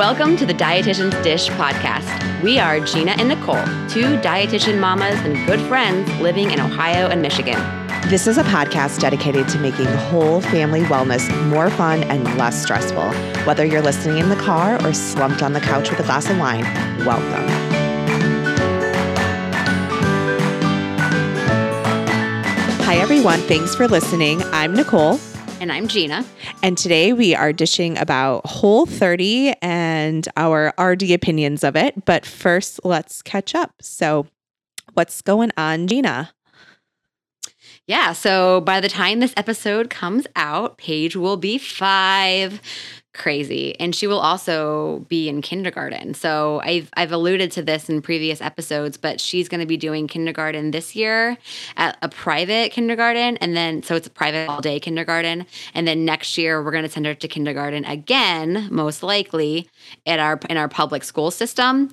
Welcome to the Dietitian's Dish podcast. We are Gina and Nicole, two dietitian mamas and good friends living in Ohio and Michigan. This is a podcast dedicated to making whole family wellness more fun and less stressful. Whether you're listening in the car or slumped on the couch with a glass of wine, welcome. Hi, everyone. Thanks for listening. I'm Nicole. And I'm Gina. And today we are dishing about Whole 30 and our RD opinions of it. But first, let's catch up. So, what's going on, Gina? Yeah, so by the time this episode comes out, Paige will be five crazy. And she will also be in kindergarten. So i've i've alluded to this in previous episodes but she's going to be doing kindergarten this year at a private kindergarten and then so it's a private all day kindergarten. And then next year we're going to send her to kindergarten again most likely at our in our public school system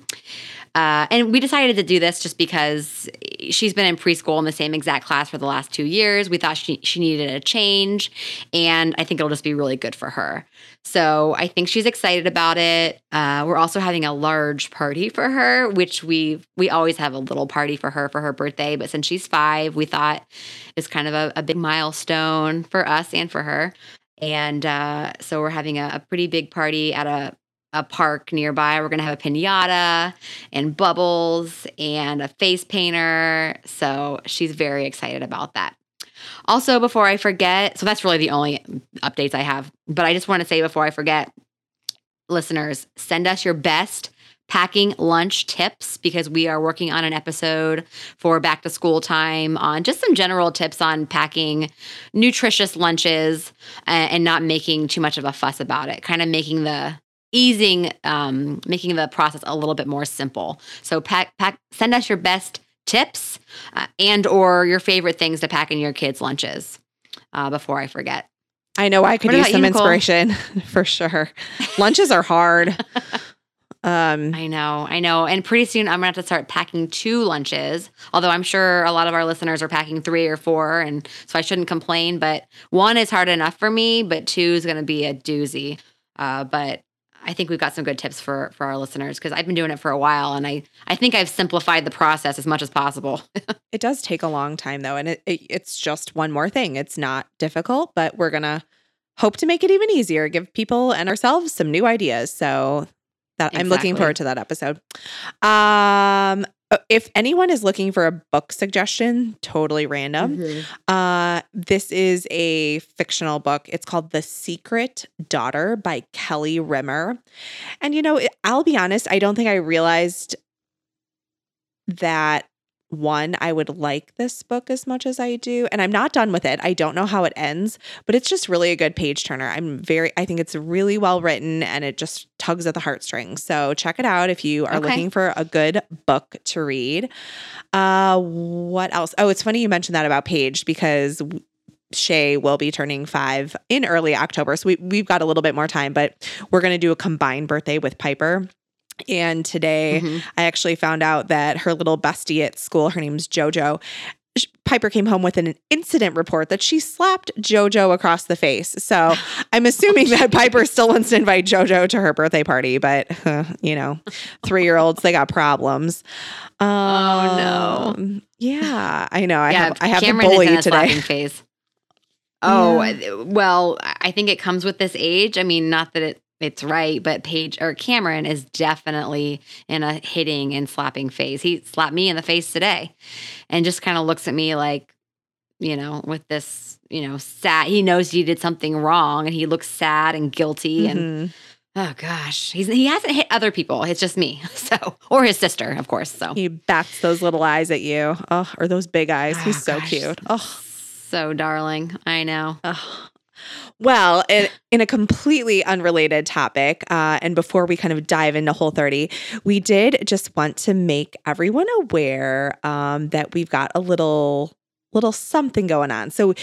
uh, and we decided to do this just because she's been in preschool in the same exact class for the last two years. We thought she, she needed a change, and I think it'll just be really good for her. So I think she's excited about it. Uh, we're also having a large party for her, which we we always have a little party for her for her birthday. But since she's five, we thought it's kind of a, a big milestone for us and for her. And uh, so we're having a, a pretty big party at a a park nearby. We're going to have a pinata and bubbles and a face painter. So she's very excited about that. Also, before I forget, so that's really the only updates I have, but I just want to say before I forget, listeners, send us your best packing lunch tips because we are working on an episode for back to school time on just some general tips on packing nutritious lunches and, and not making too much of a fuss about it, kind of making the easing um, making the process a little bit more simple so pack pack send us your best tips uh, and or your favorite things to pack in your kids lunches uh, before i forget I know I could use some you, inspiration for sure. Lunches are hard. Um, I know, I know. And pretty soon I'm gonna have to start packing two lunches. Although I'm sure a lot of our listeners are packing three or four, and so I shouldn't complain. But one is hard enough for me, but two is gonna be a doozy. Uh, but I think we've got some good tips for for our listeners because I've been doing it for a while and I I think I've simplified the process as much as possible. it does take a long time though and it, it, it's just one more thing. It's not difficult, but we're going to hope to make it even easier, give people and ourselves some new ideas. So that exactly. I'm looking forward to that episode. Um if anyone is looking for a book suggestion, totally random, mm-hmm. uh, this is a fictional book. It's called The Secret Daughter by Kelly Rimmer. And, you know, I'll be honest, I don't think I realized that one, I would like this book as much as I do. And I'm not done with it. I don't know how it ends, but it's just really a good page turner. I'm very, I think it's really well written and it just tugs at the heartstrings. So check it out if you are okay. looking for a good book to read. Uh, what else? Oh, it's funny you mentioned that about Paige because Shay will be turning five in early October. So we, we've got a little bit more time, but we're going to do a combined birthday with Piper. And today mm-hmm. I actually found out that her little bestie at school, her name's JoJo, Piper came home with an incident report that she slapped JoJo across the face. So I'm assuming that Piper still wants to invite JoJo to her birthday party, but uh, you know, three year olds, they got problems. Oh no. Um, yeah, I know. I yeah, have I have Cameron the bully today. Phase. Oh, yeah. well, I think it comes with this age. I mean, not that it it's right, but Paige or Cameron is definitely in a hitting and slapping phase. He slapped me in the face today and just kind of looks at me like, you know, with this, you know, sad. He knows he did something wrong and he looks sad and guilty mm-hmm. and oh gosh, he's he hasn't hit other people. It's just me. So or his sister, of course. So he bats those little eyes at you. Oh, or those big eyes. Oh, he's so gosh. cute. Oh, so darling. I know. Oh, well, in, in, a completely unrelated topic, uh, and before we kind of dive into Whole 30, we did just want to make everyone aware um, that we've got a little little something going on. So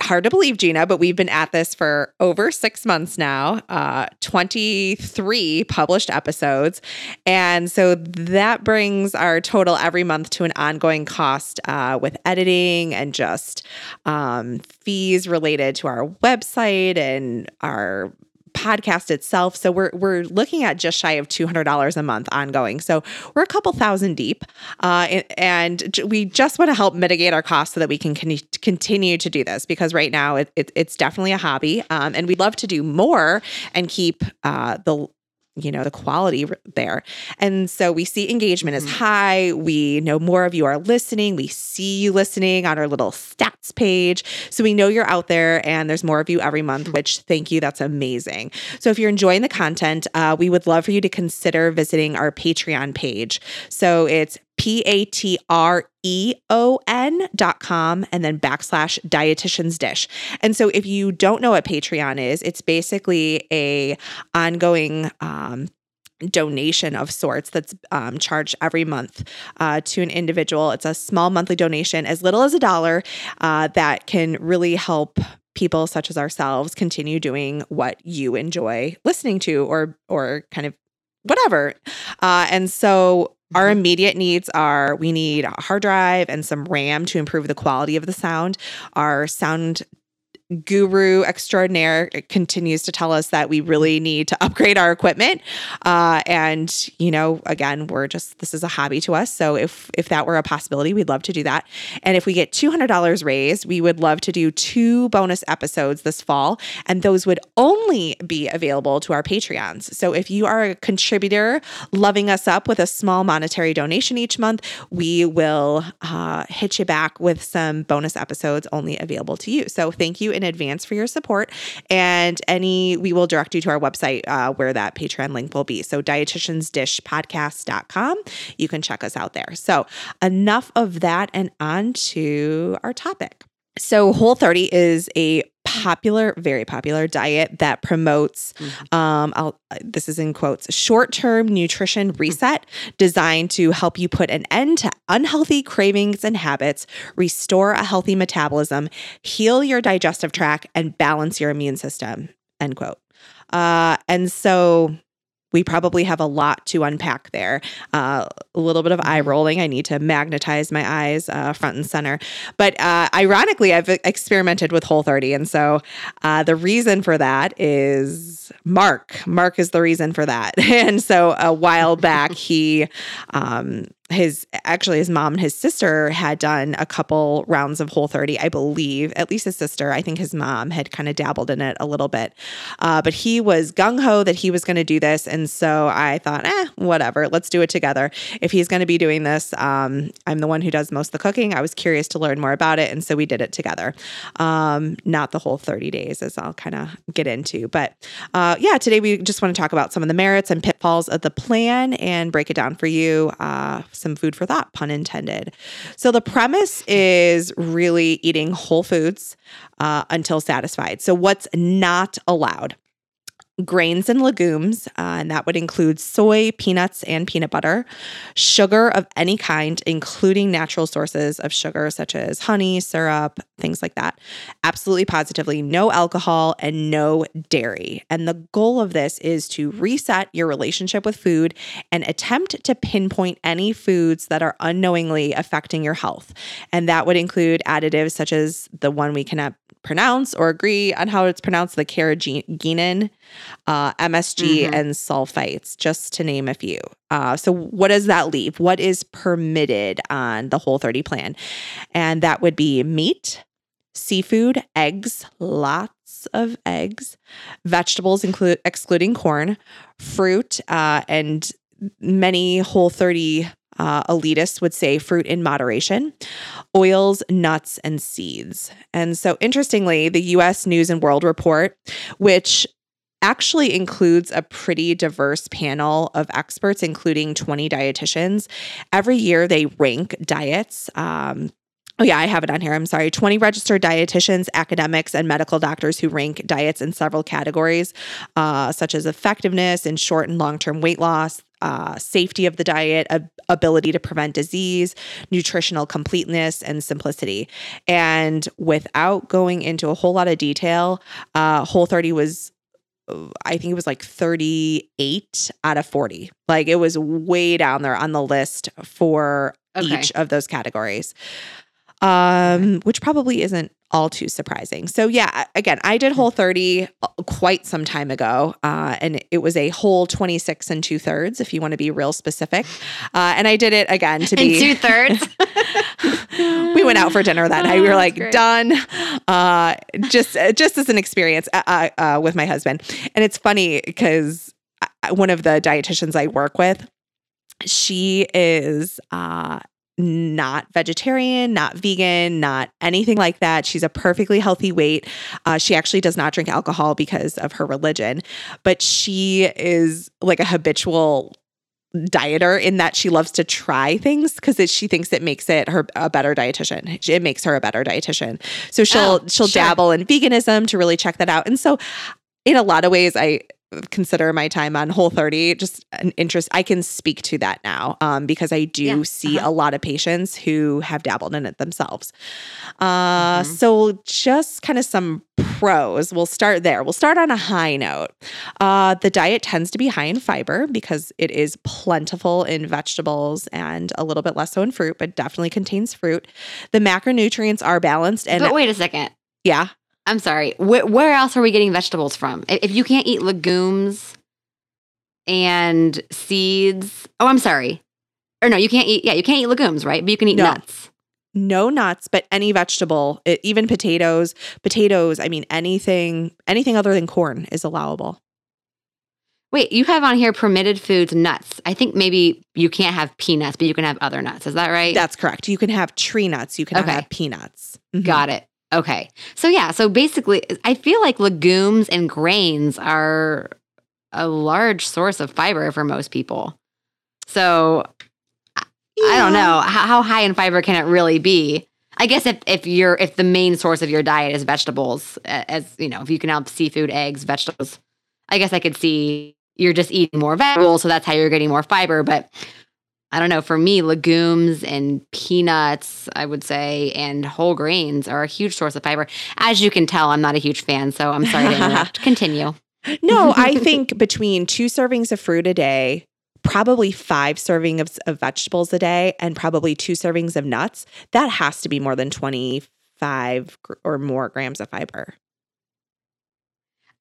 hard to believe, Gina, but we've been at this for over six months now, uh, 23 published episodes. And so that brings our total every month to an ongoing cost uh, with editing and just um, fees related to our website and our podcast itself. So we're we're looking at just shy of two hundred dollars a month ongoing. So we're a couple thousand deep, uh, and, we just want to help mitigate our costs so that we can con- continue to do this because right now it, it, it's definitely a hobby, um, and we'd love to do more and keep uh, the you know the quality there. And so we see engagement is Mm-hmm. high. We know more of you are listening. We see you listening on our little stats page. So we know you're out there and there's more of you every month which thank you that's amazing. So if you're enjoying the content uh, we would love for you to consider visiting our patreon page. So it's p-a-t-r-e-o-n dot com and then backslash dietitian's dish and so if you don't know what patreon is it's basically a ongoing um, donation of sorts that's um, charged every month uh, to an individual. It's a small monthly donation, as little as a dollar, uh, that can really help people such as ourselves continue doing what you enjoy listening to, or or kind of whatever. Uh, and so. Our immediate needs are we need a hard drive and some RAM to improve the quality of the sound. Our sound guru extraordinaire continues to tell us that we really need to upgrade our equipment. Uh, and you know again we're just this is a hobby to us. So if if that were a possibility we'd love to do that. And if we get $200 raised we would love to do two bonus episodes this fall. And those would only be available to our patreons. So if you are a contributor loving us up with a small monetary donation each month we will uh, hit you back with some bonus episodes only available to you. So thank you in advance for your support. And any, we will direct you to our website uh, where that Patreon link will be. So dietitiansdishpodcast.com. You can check us out there. So enough of that and on to our topic. So Whole 30 is a popular, very popular diet that promotes, um, I'll, this is in quotes, short term nutrition reset designed to help you put an end to unhealthy cravings and habits, restore a healthy metabolism, heal your digestive tract, and balance your immune system. End quote. Uh, and so we probably have a lot to unpack there. Uh, a little bit of eye rolling. I need to magnetize my eyes uh, front and center. But uh, ironically, I've experimented with Whole 30. And so uh, the reason for that is Mark. Mark is the reason for that. And so a while back, he, um, his actually his mom and his sister had done a couple rounds of whole 30 i believe at least his sister. I think his mom had kind of dabbled in it a little bit. Uh, but he was gung-ho that he was going to do this and so i thought eh whatever let's do it together. If he's going to be doing this um, i'm the one who does most of the cooking. I was curious to learn more about it and so we did it together. Um, not the whole 30 days as i'll kind of get into but uh, yeah today we just want to talk about some of the merits and pitfalls of the plan and break it down for you. Uh, some food for thought, pun intended. So the premise is really eating whole foods uh, until satisfied. So what's not allowed? Grains and legumes, uh, and that would include soy, peanuts, and peanut butter, sugar of any kind, including natural sources of sugar such as honey, syrup, things like that. Absolutely positively, no alcohol and no dairy. And the goal of this is to reset your relationship with food and attempt to pinpoint any foods that are unknowingly affecting your health. And that would include additives such as the one we cannot pronounce or agree on how it's pronounced the carrageenan, uh, MSG, Mhm. and sulfites, just to name a few. Uh, so, what does that leave? What is permitted on the Whole 30 plan? And that would be meat, seafood, eggs, lots of eggs, vegetables, include excluding corn, fruit, uh, and many Whole 30 uh, elitists would say fruit in moderation, oils, nuts, and seeds. And so, interestingly, the US News and World Report, which actually includes a pretty diverse panel of experts, including 20 dietitians. Every year they rank diets. Um, Oh, yeah, I have it on here. I'm sorry. 20 registered dietitians, academics, and medical doctors who rank diets in several categories, uh, such as effectiveness in short and long term weight loss, uh, safety of the diet, ab- ability to prevent disease, nutritional completeness, and simplicity. And without going into a whole lot of detail, uh, Whole 30 was I think it was like 38 out of 40. Like it was way down there on the list for Okay. each of those categories. Um, which probably isn't all too surprising. So yeah, again, I did Whole 30 uh, quite some time ago, uh, and it was a whole 26 and two thirds, if you want to be real specific. Uh, and I did it again to be two thirds. we went out for dinner that night. We were Oh, like great. done, uh, just just as an experience uh, uh, with my husband. And it's funny because one of the dietitians I work with, she is uh, not vegetarian, not vegan, not anything like that. She's a perfectly healthy weight. Uh, she actually does not drink alcohol because of her religion, but she is like a habitual dieter in that she loves to try things because she thinks it makes it her a better dietitian. It makes her a better dietitian. So she'll Oh, she'll sure. dabble in veganism to really check that out. And so in a lot of ways I consider my time on whole 30 just an interest i can speak to that now um, because i do Yeah, see uh-huh. a lot of patients who have dabbled in it themselves uh, Mhm. so just kind of some pros we'll start there we'll start on a high note uh, the diet tends to be high in fiber because it is plentiful in vegetables and a little bit less so in fruit but definitely contains fruit the macronutrients are balanced and but wait a second. yeah I'm sorry. Where, where else are we getting vegetables from? If you can't eat legumes and seeds, oh, I'm sorry. Or no, you can't eat. Yeah, you can't eat legumes, right? But you can eat No. nuts. no nuts but any vegetable it, even potatoes potatoes i mean anything anything other than corn is allowable Wait, you have on here permitted foods, nuts. I think maybe you can't have peanuts, but you can have other nuts. Is that right? that's correct you can have tree nuts you can Okay. have peanuts Mhm. Got it. Okay. So yeah, so basically I feel like legumes and grains are a large source of fiber for most people. So I don't know how, how high in fiber can it really be. I guess if if you're if the main source of your diet is vegetables, as you know, if you can have seafood, eggs, vegetables, I guess I could see you're just eating more vegetables, so that's how you're getting more fiber. But I don't know. For me, legumes and peanuts, I would say, and whole grains are a huge source of fiber. As you can tell, I'm not a huge fan, so I'm sorry to interrupt. Continue. no i think between two servings of fruit a day probably five servings of, of vegetables a day and probably two servings of nuts that has to be more than 25 gr- or more grams of fiber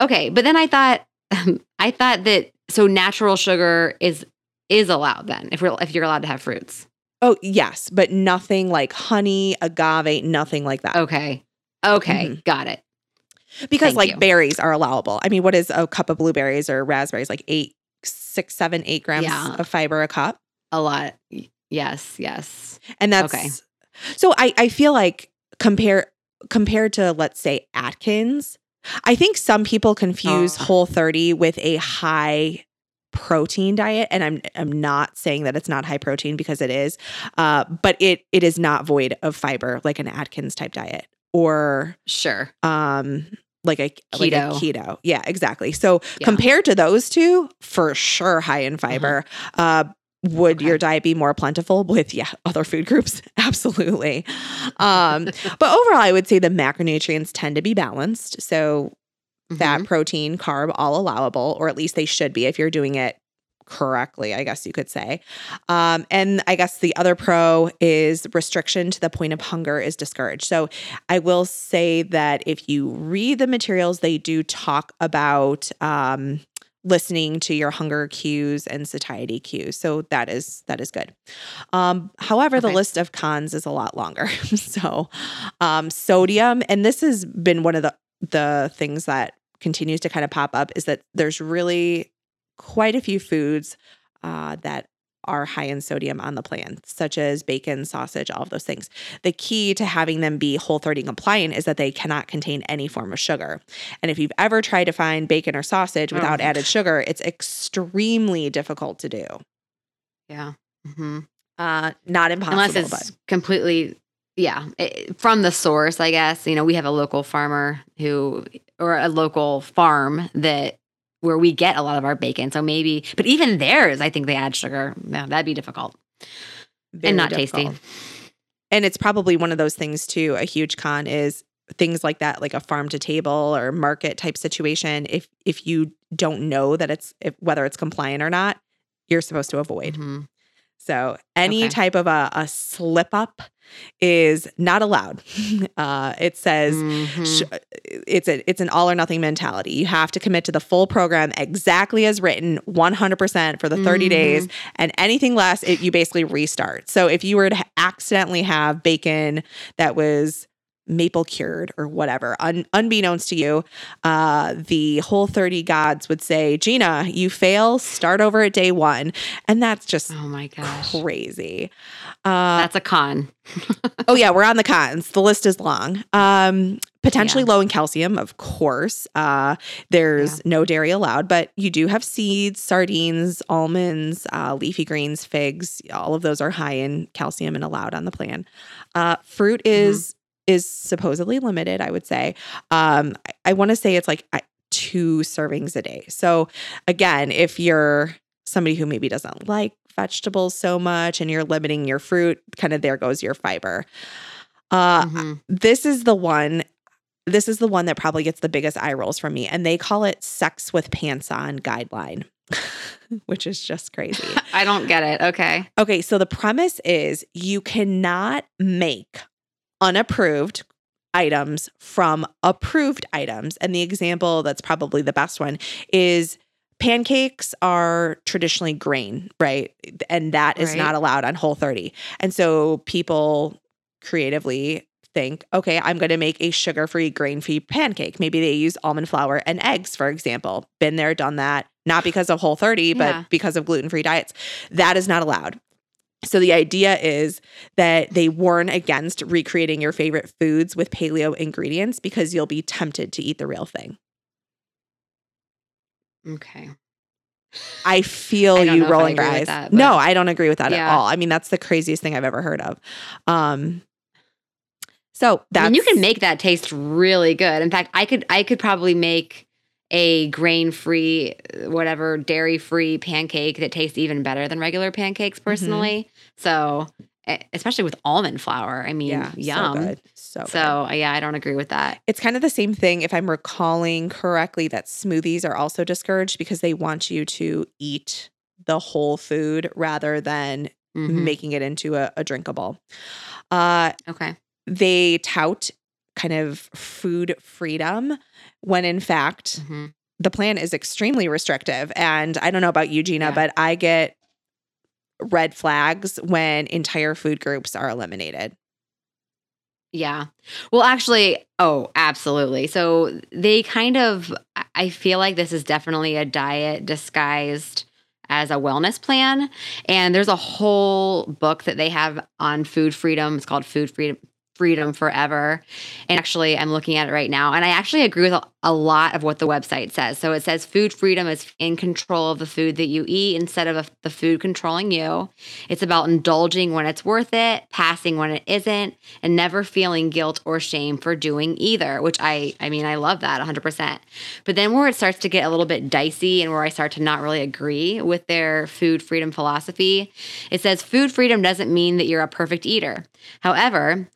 Okay, but then I thought, I thought that so natural sugar is is allowed then if we're if you're allowed to have fruits. oh yes but nothing like honey agave nothing like that Okay. Okay, mm-hmm. got it. because Thank like you. berries are allowable. I mean, what is a cup of blueberries or raspberries? Like eight, six, seven, eight grams Yeah. of fiber a cup, A lot. Yes, yes. and that's Okay. so. I I feel like compare compared to let's say Atkins, I think some people confuse Oh. Whole 30 with a high protein diet and I'm I'm not saying that it's not high protein because it is uh but it it is not void of fiber like an Atkins type diet or Sure. um like a like a Keto. keto. Yeah, exactly. So Yeah. compared to those two, for sure high in fiber. Uh would Okay. your diet be more plentiful with yeah other food groups absolutely um but overall i would say the macronutrients tend to be balanced so fat Mhm. protein carb all allowable or at least they should be if you're doing it correctly i guess you could say. Um, and i guess the other pro is restriction to the point of hunger is discouraged. So i will say that if you read the materials they do talk about um, listening to your hunger cues and satiety cues. So that is that is good. Um, however the list of cons is a lot longer. So um, sodium and this has been one of the the things that continues to kind of pop up is that there's really quite a few foods uh, that are high in sodium on the plan, such as bacon, sausage, all of those things. The key to having them be whole 30 compliant is that they cannot contain any form of sugar. And if you've ever tried to find bacon or sausage without Oh. added sugar, it's extremely difficult to do. Yeah. Mm-hmm. Uh, not impossible, Unless it's but completely, yeah, it, from the source, I guess. You know, we have a local farmer who, or a local farm that where we get a lot of our bacon. So maybe, but even theirs, I think they add sugar. Yeah, that'd be difficult very and not difficult. tasty. And it's probably one of those things too. A huge con is things like that, like a farm to table or market type situation. If if you don't know that it's if, whether it's compliant or not, you're supposed to avoid. Mhm. So any Okay. type of a, a slip up is not allowed. Uh, it says Mhm. sh- it's a it's an all or nothing mentality. You have to commit to the full program exactly as written, 100% for the 30 days, and anything less, it, you basically restart. So if you were to accidentally have bacon that was maple cured or whatever, un- unbeknownst to you, uh, the whole 30 gods would say, Gina, you fail, start over at day one. And that's just oh my gosh. crazy. Uh, That's a con. oh yeah, we're on the cons. The list is long. Um, potentially low in calcium, of course. Uh, there's no dairy allowed, but you do have seeds, sardines, almonds, uh, leafy greens, figs. All of those are high in calcium and allowed on the plan. Uh, fruit is is supposedly limited. I would say. Um, I, I want to say it's like two servings a day. So again, if you're somebody who maybe doesn't like vegetables so much and you're limiting your fruit, kind of there goes your fiber. Uh, Mhm. this is the one this is the one that probably gets the biggest eye rolls from me and they call it sex with pants on guideline which is just crazy I don't get it. Okay. okay so the premise is you cannot make unapproved items from approved items and the example that's probably the best one is pancakes are traditionally grain right and that is Right. not allowed on whole 30 and so people creatively think, okay, I'm going to make a sugar free, grain free pancake. Maybe they use almond flour and eggs, for example. Been there, done that, not because of Whole 30, but Yeah. because of gluten free diets. That is not allowed. So the idea is that they warn against recreating your favorite foods with paleo ingredients because you'll be tempted to eat the real thing. Okay. I feel I you know if I rolling your eyes. that, no, I don't agree with that at all. I mean, that's the craziest thing I've ever heard of. Um, so I mean, you can make that taste really good. In fact, I could I could probably make a grain-free, whatever, dairy-free pancake that tastes even better than regular pancakes Mm-hmm. personally. So, e- especially with almond flour. I mean, yeah, yum. so good. So, good. Yeah, I don't agree with that. it's kind of the same thing if I'm recalling correctly that smoothies are also discouraged because they want you to eat the whole food rather than Mhm. making it into a, a drinkable. Uh, Okay. they tout kind of food freedom when in fact Mhm. the plan is extremely restrictive. And I don't know about you, Gina, Yeah. but I get red flags when entire food groups are eliminated. Yeah. Well, actually, oh, absolutely. So they kind of, I feel like this is definitely a diet disguised as a wellness plan. And there's a whole book that they have on food freedom. It's called Food Freedom. Freedom Forever. And actually, I'm looking at it right now. And I actually agree with a, lot of what the website says. So it says food freedom is in control of the food that you eat instead of the food controlling you. It's about indulging when it's worth it, passing when it isn't, and never feeling guilt or shame for doing either, which I I mean, I love that 100%. But then where it starts to get a little bit dicey and where I start to not really agree with their food freedom philosophy, it says food freedom doesn't mean that you're a perfect eater. However,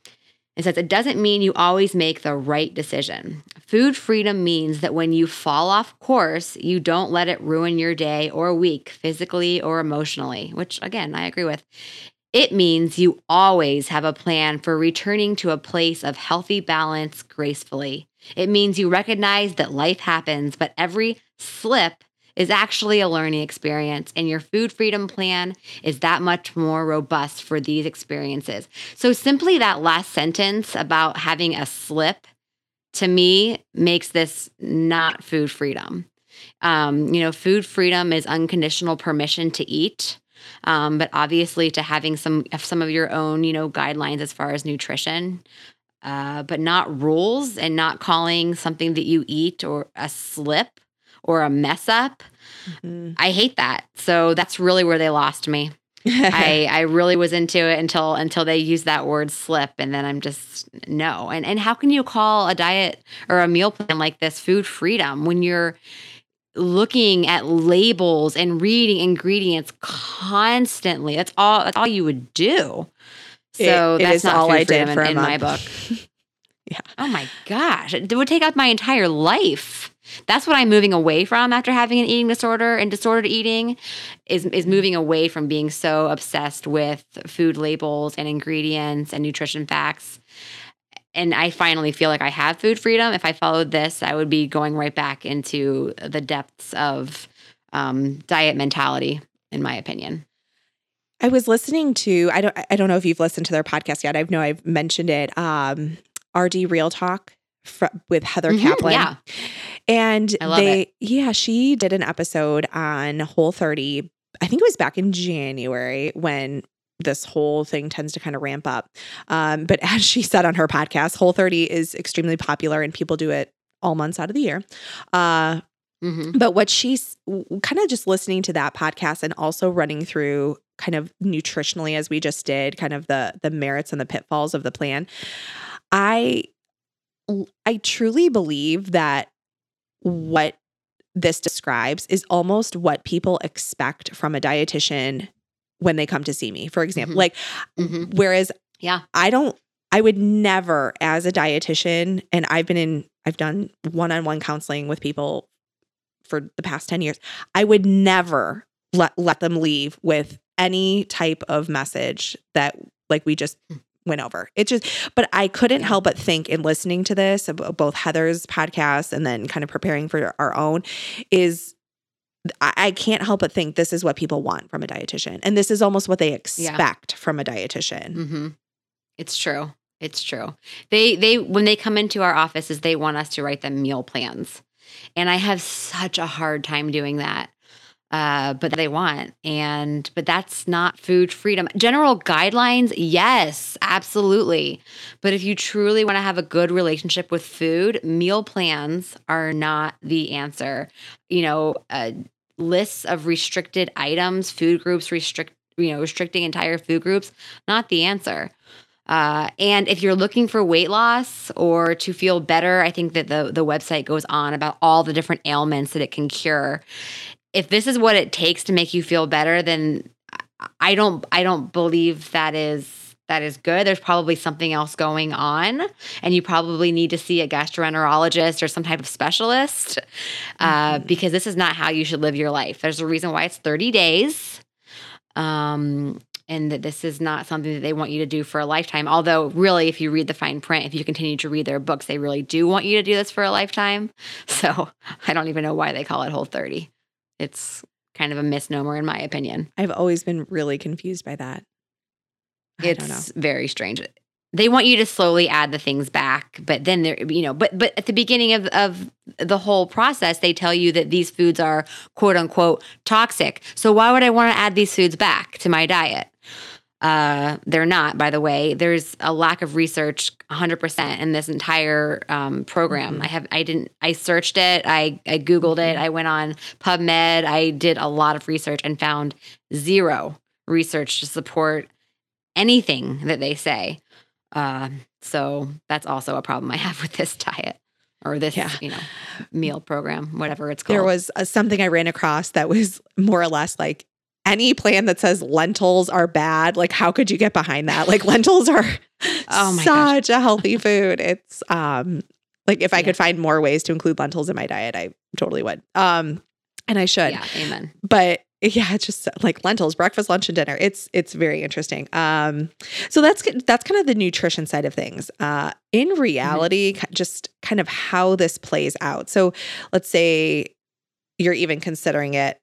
it says it doesn't mean you always make the right decision. Food freedom means that when you fall off course, you don't let it ruin your day or week, physically or emotionally, which again, I agree with. It means you always have a plan for returning to a place of healthy balance gracefully. It means you recognize that life happens, but every slip is actually a learning experience, and your food freedom plan is that much more robust for these experiences. So, simply that last sentence about having a slip to me makes this not food freedom. Um, you know, food freedom is unconditional permission to eat. Um, but obviously, to having some some of your own, you know, guidelines as far as nutrition, uh, but not rules, and not calling something that you eat or a slip or a mess up. Mhm. I hate that. So that's really where they lost me. I I really was into it until until they used that word slip, and then I'm just no. And and how can you call a diet or a meal plan like this food freedom when you're looking at labels and reading ingredients constantly? That's all. That's all you would do. So it that's not all I did in, in my book. Yeah. Oh my gosh, it would take up my entire life That's what I'm moving away from after having an eating disorder and disordered eating is is moving away from being so obsessed with food labels and ingredients and nutrition facts. And I finally feel like I have food freedom. If I followed this, I would be going right back into the depths of um, diet mentality, in my opinion. I was listening to I don't I don't know if you've listened to their podcast yet. I know I've mentioned it. Um, RD Real Talk fr- with Heather Mhm, Caplan. yeah. And they it. yeah, she did an episode on Whole 30. I think it was back in January when this whole thing tends to kind of ramp up. Um, but as she said on her podcast, Whole 30 is extremely popular and people do it all months out of the year. Uh, hmm but what she's kind of just listening to that podcast and also running through kind of nutritionally as we just did, kind of the the merits and the pitfalls of the plan. I I truly believe that what this describes is almost what people expect from a dietitian when they come to see me. For example, Mhm. like Mhm. whereas Yeah. I don't I would never as a dietitian and I've been in I've done one-on-one counseling with people for the past 10 years. I would never let let them leave with any type of message that like we just went over. It just but I couldn't help but think in listening to this both Heather's podcast and then kind of preparing for our own is I can't help but think this is what people want from a dietitian. And this is almost what they expect from a dietitian. hmm It's true. It's true. They they when they come into our offices, they want us to write them meal plans, and I have such a hard time doing that. Uh, but they want, and but that's not food freedom. General guidelines, yes, absolutely. But if you truly want to have a good relationship with food, meal plans are not the answer. You know, uh, lists of restricted items, food groups restrict, you know, restricting entire food groups, not the answer. Uh, and if you're looking for weight loss or to feel better, I think that the the website goes on about all the different ailments that it can cure. If this is what it takes to make you feel better, then I don't I don't believe that is that is good. There's probably something else going on, and you probably need to see a gastroenterologist or some type of specialist uh, Mhm. because this is not how you should live your life. There's a reason why it's 30 days. Um, and that this is not something that they want you to do for a lifetime. Although, really, if you read the fine print, if you continue to read their books, they really do want you to do this for a lifetime. So I don't even know why they call it Whole 30. It's kind of a misnomer, in my opinion. I've always been really confused by that. I. It's very strange. They want you to slowly add the things back, but then they're you know, but but at the beginning of of the whole process, they tell you that these foods are quote unquote toxic. So why would I want to add these foods back to my diet? Uh, they're not, by the way. There's a lack of research, 100% in this entire um, program. Mhm. I have, I didn't, I searched it, I, I googled it, I went on PubMed, I did a lot of research and found zero research to support anything that they say. Uh, so that's also a problem I have with this diet or this, Yeah. you know, meal program, whatever it's called. There was uh, something I ran across that was more or less like any plan that says lentils are bad. Like, how could you get behind that? Like, lentils are Oh my gosh. such a healthy food. It's um like if I Yeah. could find more ways to include lentils in my diet, I totally would. Um, and I should. yeah, amen. but yeah, it's just like lentils, breakfast, lunch, and dinner. It's it's very interesting. Um, so that's that's kind of the nutrition side of things. Uh, in reality, ki- just kind of how this plays out. So let's say you're even considering it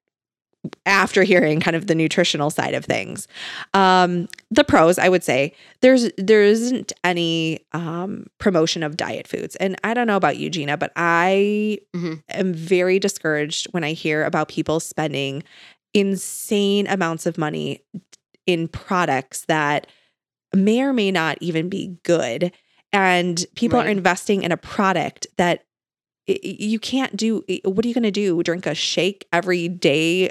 after hearing kind of the nutritional side of things. Um, the pros, I would say, there's there isn't any um, promotion of diet foods, and I don't know about you, Gina, but I Mhm. am very discouraged when I hear about people spending insane amounts of money in products that may or may not even be good, and people are investing in a product that you can't do. What are you going to do? Drink a shake every day?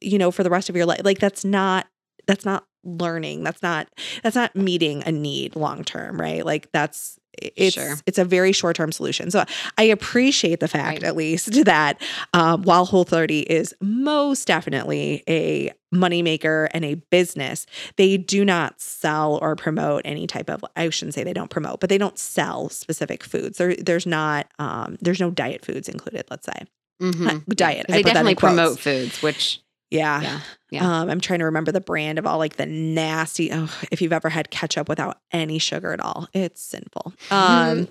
You know for the rest of your life like that's not that's not learning that's not that's not meeting a need long term right like that's it's Sure. it's a very short term solution. So I appreciate the fact, Right. at least, that um, while Whole 30 is most definitely a moneymaker and a business, they do not sell or promote any type of. I shouldn't say they don't promote, but they don't sell specific foods. There, there's not um, there's no diet foods included. Let's say Mhm. diet. I They put that in definitely promote foods, which Yeah. yeah, yeah. Um, I'm trying to remember the brand of all like the nasty. Oh, if you've ever had ketchup without any sugar at all, it's sinful. Um,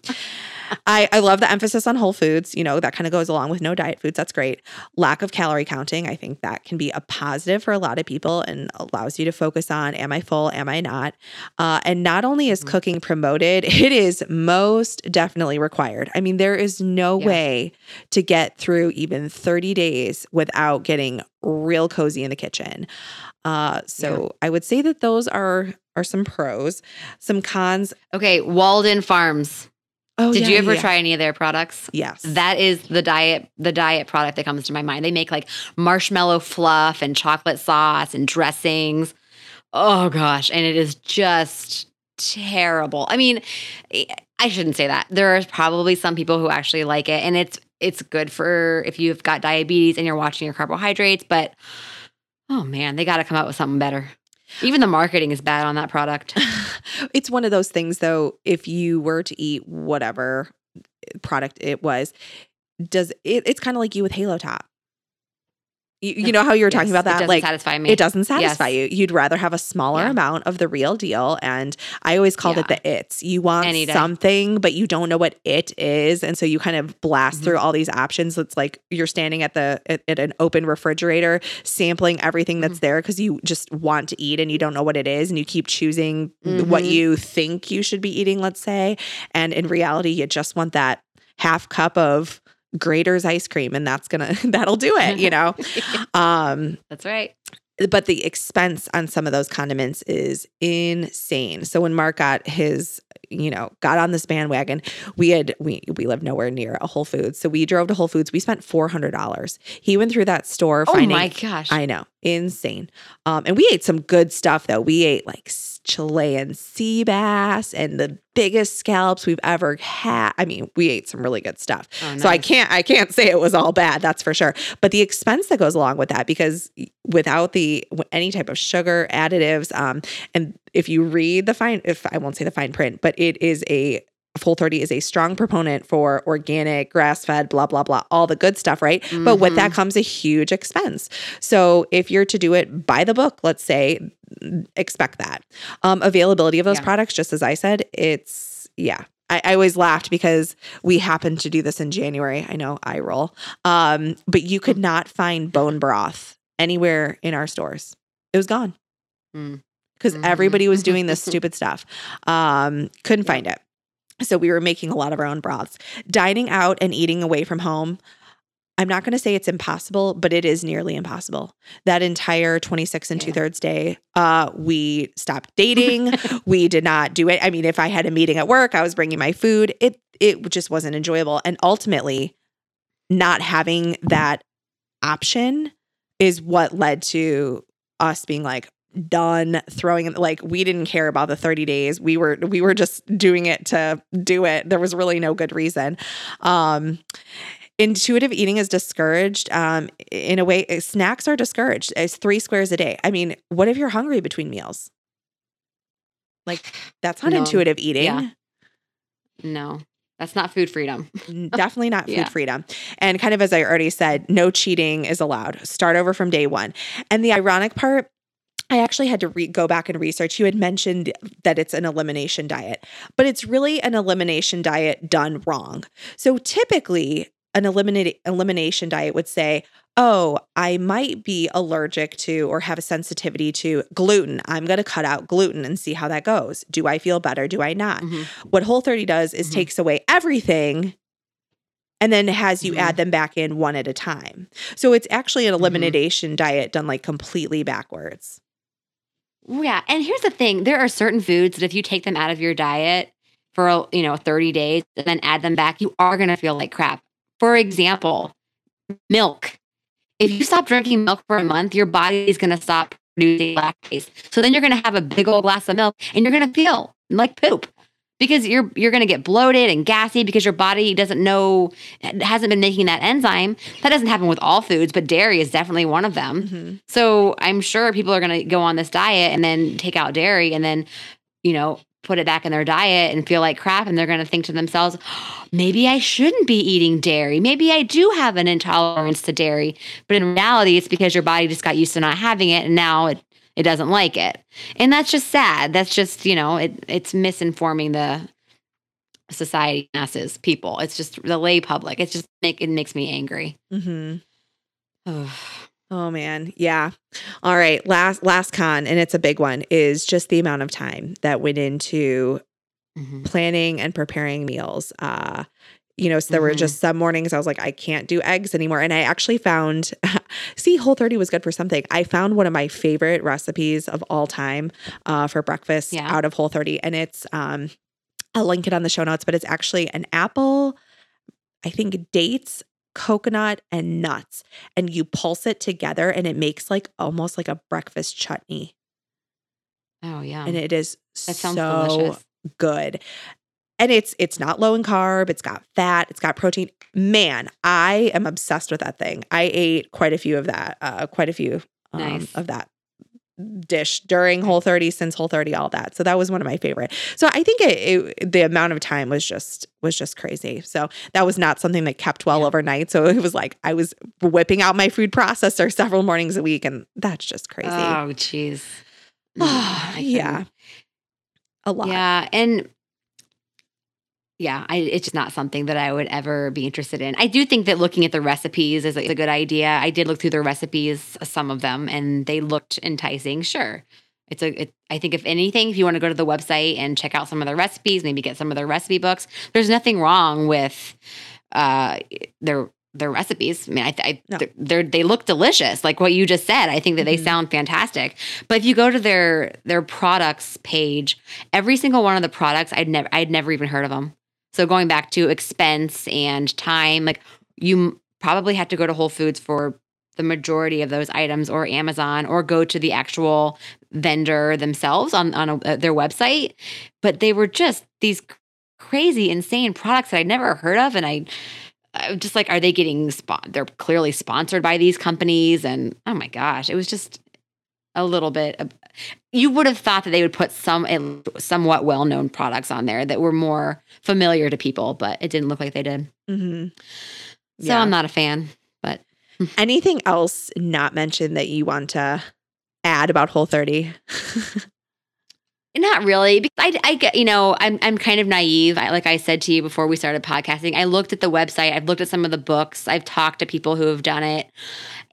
I, I love the emphasis on whole foods. You know, that kind of goes along with no diet foods. That's great. Lack of calorie counting. I think that can be a positive for a lot of people and allows you to focus on am I full? Am I not? Uh, and not only is Mhm. cooking promoted, it is most definitely required. I mean, there is no Yeah. way to get through even 30 days without getting real cozy in the kitchen. Uh, so I would say that those are are some pros. Some cons. okay, Walden Farms. Oh, Did yeah, you ever yeah. try any of their products? Yes. That is the diet the diet product that comes to my mind. They make like marshmallow fluff and chocolate sauce and dressings. Oh gosh, and it is just terrible. I mean, eh, I shouldn't say that. There are probably some people who actually like it and it's it's good for if you've got diabetes and you're watching your carbohydrates, but oh man, they got to come out with something better. Even the marketing is bad on that product. it's one of those things though if you were to eat whatever product it was does it, it's kind of like you with halo top you, you know how you were talking Yes, about it that doesn't like satisfy me. it doesn't satisfy Yes. you you'd rather have a smaller Yeah. amount of the real deal and i always called it the its you want something but you don't know what it is and so you kind of blast Mhm. through all these options it's like you're standing at the at, at an open refrigerator sampling everything that's Mm-hmm. there because you just want to eat and you don't know what it is and you keep choosing what Mhm. you think you should be eating let's say and in reality you just want that half cup of Graeter's ice cream and that's gonna that'll do it you know um That's right. but the expense on some of those condiments is insane. So when Mark got his, you know, got on this bandwagon, we had we we lived nowhere near a Whole Foods, so we drove to Whole Foods. We spent four hundred dollars. He went through that store Oh finding. my gosh. I know, insane. Um, and we ate some good stuff though. We ate like Chilean sea bass and the biggest scallops we've ever had. I mean, we ate some really good stuff. Oh, So I can't I can't say it was all bad, that's for sure. But the expense that goes along with that because without the any type of sugar additives um and if you read the fine if I won't say the fine print, but it is a Full 30 is a strong proponent for organic, grass fed, blah, blah, blah, all the good stuff, right? But with Mm-hmm. that comes a huge expense. So if you're to do it by the book, let's say, expect that. Um, availability of those Yeah. products, just as I said, it's, yeah. I, I always laughed because we happened to do this in January. I know I roll. Um, but you could not find bone broth anywhere in our stores. It was gone Mm. because Mhm. everybody was doing this stupid stuff. Um, couldn't find it. So we were making a lot of our own broths. Dining out and eating away from home. I'm not going to say it's impossible, but it is nearly impossible. That entire 26 and Yeah. two thirds day, uh, we stopped dating. we did not do it. I mean, if I had a meeting at work, I was bringing my food. It it just wasn't enjoyable, and ultimately, not having that option is what led to us being like done throwing in like we didn't care about the 30 days we were we were just doing it to do it there was really no good reason um intuitive eating is discouraged um in a way snacks are discouraged it's three squares a day i mean what if you're hungry between meals like that's not No. intuitive eating Yeah. No, that's not food freedom. Definitely not food Yeah. freedom. And kind of as I already said, no cheating is allowed. Start over from day one. And the ironic part, I actually had to re- go back and research. You had mentioned that it's an elimination diet, but it's really an elimination diet done wrong. So typically, an eliminate elimination diet would say, "Oh, I might be allergic to or have a sensitivity to gluten. I'm going to cut out gluten and see how that goes. Do I feel better? Do I not?" Mhm. What Whole 30 does is Mhm. takes away everything and then has you Mhm. add them back in one at a time. So it's actually an Mhm. elimination diet done like completely backwards. Yeah, and here's the thing: there are certain foods that if you take them out of your diet for you know 30 days and then add them back, you are going to feel like crap. For example, milk. If you stop drinking milk for a month, your body is going to stop producing lactase. So then you're going to have a big old glass of milk and you're going to feel like poop. Because you're you're going to get bloated and gassy because your body doesn't know hasn't been making that enzyme. That doesn't happen with all foods, but dairy is definitely one of them. Mm-hmm. So I'm sure people are going to go on this diet and then take out dairy and then, you know, put it back in their diet and feel like crap. And they're going to think to themselves, maybe I shouldn't be eating dairy. Maybe I do have an intolerance to dairy. But in reality, it's because your body just got used to not having it and now it, it doesn't like it. And that's just sad. That's just, you know, it, it's misinforming the society masses, people. It's just the lay public. It's just make it makes me angry. Mm-hmm. Oh man, yeah. All right, last last con, and it's a big one, is just the amount of time that went into Mhm. planning and preparing meals. Uh, you know, so there were Mhm. just some mornings I was like, I can't do eggs anymore. And I actually found, see, Whole 30 was good for something. I found one of my favorite recipes of all time uh, for breakfast Yeah. out of Whole 30. And it's, um, I'll link it on the show notes, but it's actually an apple, I think dates, coconut, and nuts. And you pulse it together and it makes like almost like a breakfast chutney. Oh yeah. And it is that sounds so delicious. good. And it's it's not low in carb, it's got fat, it's got protein. Man, I am obsessed with that thing. I ate quite a few of that, uh quite a few um, Nice. of that dish during Whole 30 since Whole 30 all that. So that was one of my favorite. So I think it, it the amount of time was just was just crazy. So that was not something that kept well Yeah. overnight. So it was like I was whipping out my food processor several mornings a week and that's just crazy. Oh jeez. I yeah. A lot. Yeah, and yeah, I, it's just not something that I would ever be interested in. I do think that looking at the recipes is a, a good idea. I did look through the recipes, some of them, and they looked enticing. Sure, it's a. It, I think if anything, if you want to go to the website and check out some of the recipes, maybe get some of their recipe books. There's nothing wrong with uh, their their recipes. I mean, I, I No. they're, they're look delicious, like what you just said. I think that they Mhm. sound fantastic. But if you go to their their products page, every single one of the products I'd never I'd never even heard of them. So going back to expense and time, like you probably had to go to Whole Foods for the majority of those items or Amazon or go to the actual vendor themselves on on a, uh, their website, but they were just these crazy insane products that I'd never heard of and I just like are they getting spot they're clearly sponsored by these companies and oh my gosh, it was just a little bit you would have thought that they would put some somewhat well-known products on there that were more familiar to people, but it didn't look like they did. hmm So I'm not a fan. But anything else not mentioned that you want to add about Whole 30? Not really. because I, I get, you know, I'm, I'm kind of naive. I, like I said to you before we started podcasting, I looked at the website, I've looked at some of the books, I've talked to people who have done it,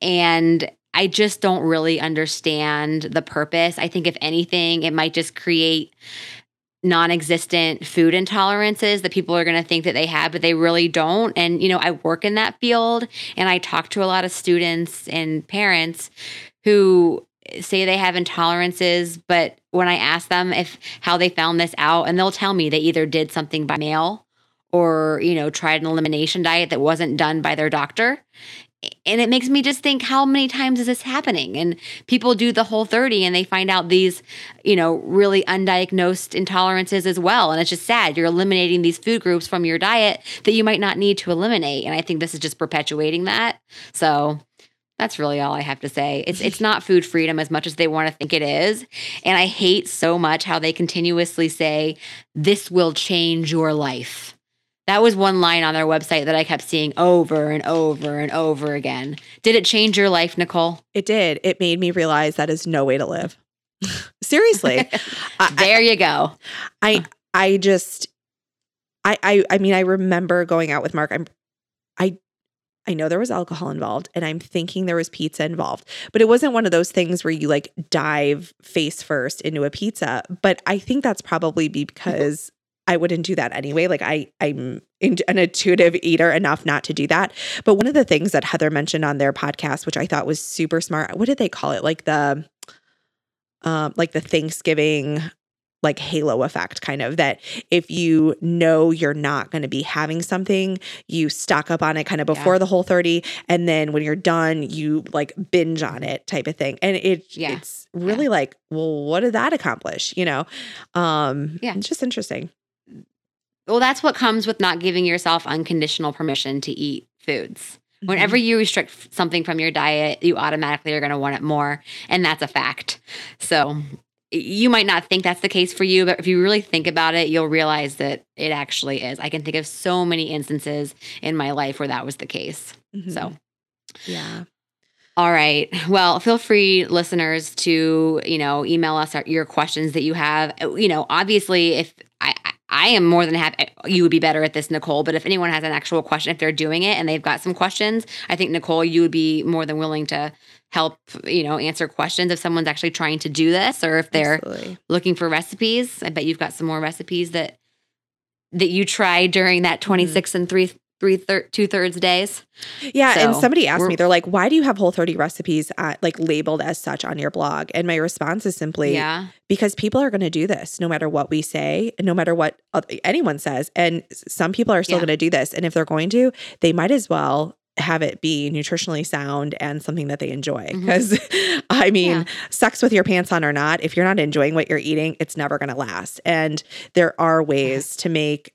and I just don't really understand the purpose. I think if anything, it might just create non-existent food intolerances that people are going to think that they have but they really don't and you know I work in that field and I talk to a lot of students and parents who say they have intolerances but when I ask them if how they found this out and they'll tell me they either did something by mail or you know tried an elimination diet that wasn't done by their doctor and it makes me just think how many times is this happening and people do the whole 30 and they find out these you know really undiagnosed intolerances as well and it's just sad you're eliminating these food groups from your diet that you might not need to eliminate and i think this is just perpetuating that so that's really all I have to say. It's it's not food freedom as much as they want to think it is. And I hate so much how they continuously say this will change your life. That was one line on their website that I kept seeing over and over and over again. Did it change your life, Nicole? It did. It made me realize that is no way to live. Seriously. I, I, There you go. I I just I I I mean I remember going out with Mark. I'm I I know there was alcohol involved and I'm thinking there was pizza involved. But it wasn't one of those things where you like dive face first into a pizza, but I think that's probably mm-hmm. because I wouldn't do that anyway. Like I I'm in, an intuitive eater enough not to do that. But one of the things that Heather mentioned on their podcast which I thought was super smart. What did they call it? Like the um like the Thanksgiving like halo effect kind of that if you know you're not going to be having something you stock up on it kind of before Yeah. the whole 30 and then when you're done you like binge on it type of thing and it Yeah. it's really like well what did that accomplish you know um Yeah. it's just interesting Well, that's what comes with not giving yourself unconditional permission to eat foods. Mm-hmm. Whenever you restrict something from your diet, you automatically are going to want it more. And that's a fact. So you might not think that's the case for you, but if you really think about it, you'll realize that it actually is. I can think of so many instances in my life where that was the case. Mhm. So, yeah. all right. Well, feel free, listeners, to you know email us our, your questions that you have. You know, obviously, if I am more than happy, you would be better at this, Nicole. But if anyone has an actual question, if they're doing it and they've got some questions, I think Nicole, you would be more than willing to help. You know, answer questions if someone's actually trying to do this, or if they're Absolutely. looking for recipes. I bet you've got some more recipes that that you tried during that Mm-hmm. 26 and three three thir- two thirds days. Yeah, and somebody asked me, they're like, "Why do you have Whole 30 recipes uh, like labeled as such on your blog?" And my response is simply, yeah. because people are going to do this no matter what we say, no matter what anyone says, and some people are still Yeah. going to do this. And if they're going to, they might as well have it be nutritionally sound and something that they enjoy. Because I mean, Yeah. sex with your pants on or not, if you're not enjoying what you're eating, it's never going to last. And there are ways to make,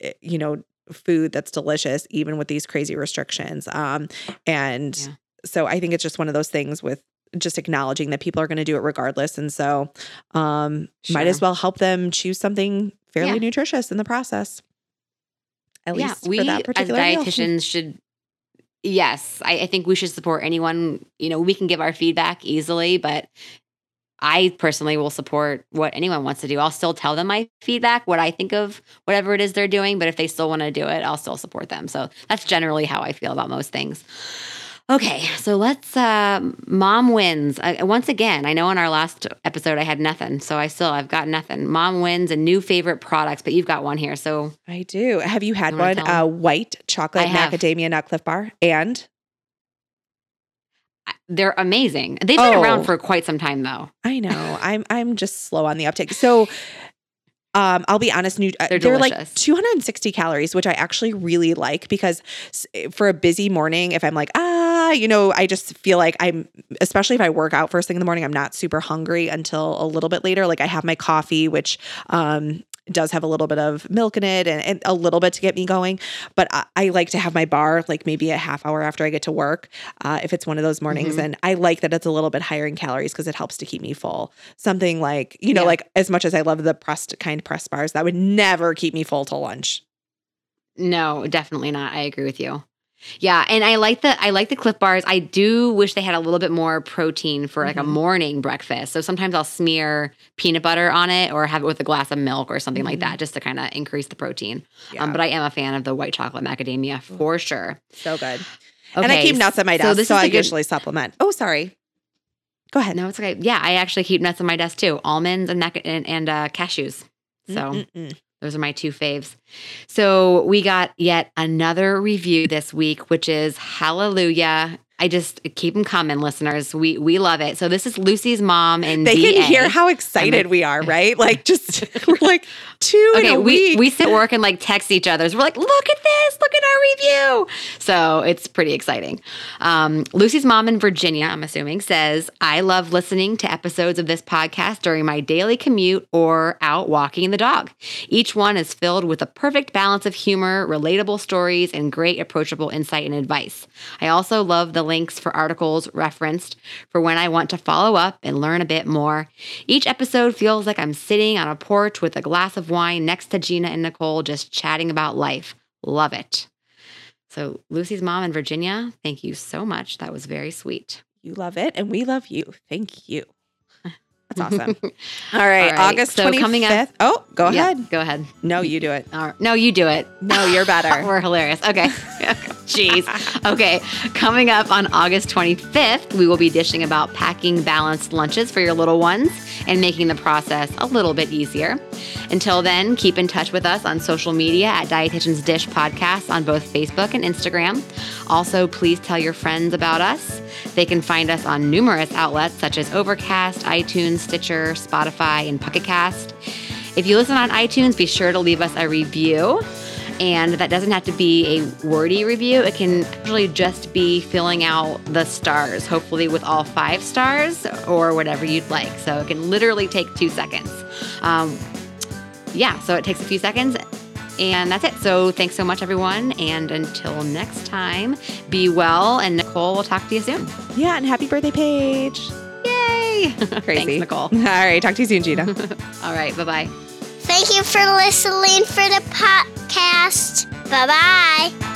eh, you know, food that's delicious, even with these crazy restrictions. Um, and Yeah. so I think it's just one of those things with just acknowledging that people are going to do it regardless. And so, um, might as well help them choose something fairly Yeah. nutritious in the process. At yeah, least we for that as particular meal. dietitians should. Yes, I, I think we should support anyone. You know, we can give our feedback easily, but I personally will support what anyone wants to do. I'll still tell them my feedback, what I think of whatever it is they're doing. But if they still want to do it, I'll still support them. So that's generally how I feel about most things. Okay, so let's. Uh, Mom wins uh, once again. I know in our last episode I had nothing, so I still I've got nothing. Mom wins and new favorite products, but you've got one here. So I do. Have you had You one? A white chocolate macadamia nut Clif Bar and they're amazing. They've been Oh. around for quite some time, though. I know. I'm I'm just slow on the uptake. So um, I'll be honest, new, uh, They're they're, like 260 calories, which I actually really like because for a busy morning, if I'm like, ah, you know, I just feel like I'm, especially if I work out first thing in the morning, I'm not super hungry until a little bit later. Like I have my coffee, which um, does have a little bit of milk in it and, and a little bit to get me going. But I, I like to have my bar like maybe a half hour after I get to work, uh, if it's one of those mornings. Mhm. And I like that it's a little bit higher in calories because it helps to keep me full. Something like, you know, Yeah. like as much as I love the pressed kind press bars, that would never keep me full till lunch. No, definitely not. I agree with you. Yeah, and I like the I like the Clif Bars. I do wish they had a little bit more protein for like a Mhm. morning breakfast. So sometimes I'll smear peanut butter on it or have it with a glass of milk or something like Mhm. that, just to kind of increase the protein. Yeah, Um, but I am a fan of the white chocolate macadamia for sure. so good. and I keep nuts at my so desk, this so, I good- usually supplement. Oh, sorry. Go ahead. No, it's okay. Yeah, I actually keep nuts on my desk too. Almonds and mac- and, and uh, cashews. So. Mm-mm-mm. Those are my two faves. So we got yet another review this week, which is Hallelujah. I just keep them coming, listeners. We we love it. So this is Lucy's mom and they DA. can hear how excited we are, right? Like just we're like two in Okay, we week. we sit work and like text each other. So we're like, look at this, look at our review. So it's pretty exciting. Um, Lucy's mom in Virginia, I'm assuming, says, I love listening to episodes of this podcast during my daily commute or out walking the dog. Each one is filled with a perfect balance of humor, relatable stories, and great approachable insight and advice. I also love the links for articles referenced for when I want to follow up and learn a bit more. Each episode feels like I'm sitting on a porch with a glass of wine next to Gina and Nicole, just chatting about life. Love it. So, Lucy's mom in Virginia, thank you so much. That was very sweet. you love it, and we love you. Thank you. That's awesome. All right, right, August so twenty coming fifth. up- Oh, go Yeah, ahead. go ahead. No, you do it. All right. No, you do it. No, you're better. We're hilarious. Okay. Jeez. Okay. Coming up on August 25th, we will be dishing about packing balanced lunches for your little ones and making the process a little bit easier. Until then, keep in touch with us on social media at Dietitians Dish Podcast on both Facebook and Instagram. Also, please tell your friends about us. They can find us on numerous outlets such as Overcast, iTunes, Stitcher, Spotify, and Pocket Cast. If you listen on iTunes, be sure to leave us a review. And that doesn't have to be a wordy review. It can actually just be filling out the stars, hopefully with all five stars or whatever you'd like. So it can literally take two seconds. Um, yeah, so it takes a few seconds. And that's it. So thanks so much, everyone. And until next time, be well. And Nicole, we'll talk to you soon. Yeah, and happy birthday, Paige. Yay. Crazy. Thanks, Nicole. All right, talk to you soon, Gina. All right. Bye bye. Thank you for listening for the podcast. Bye bye.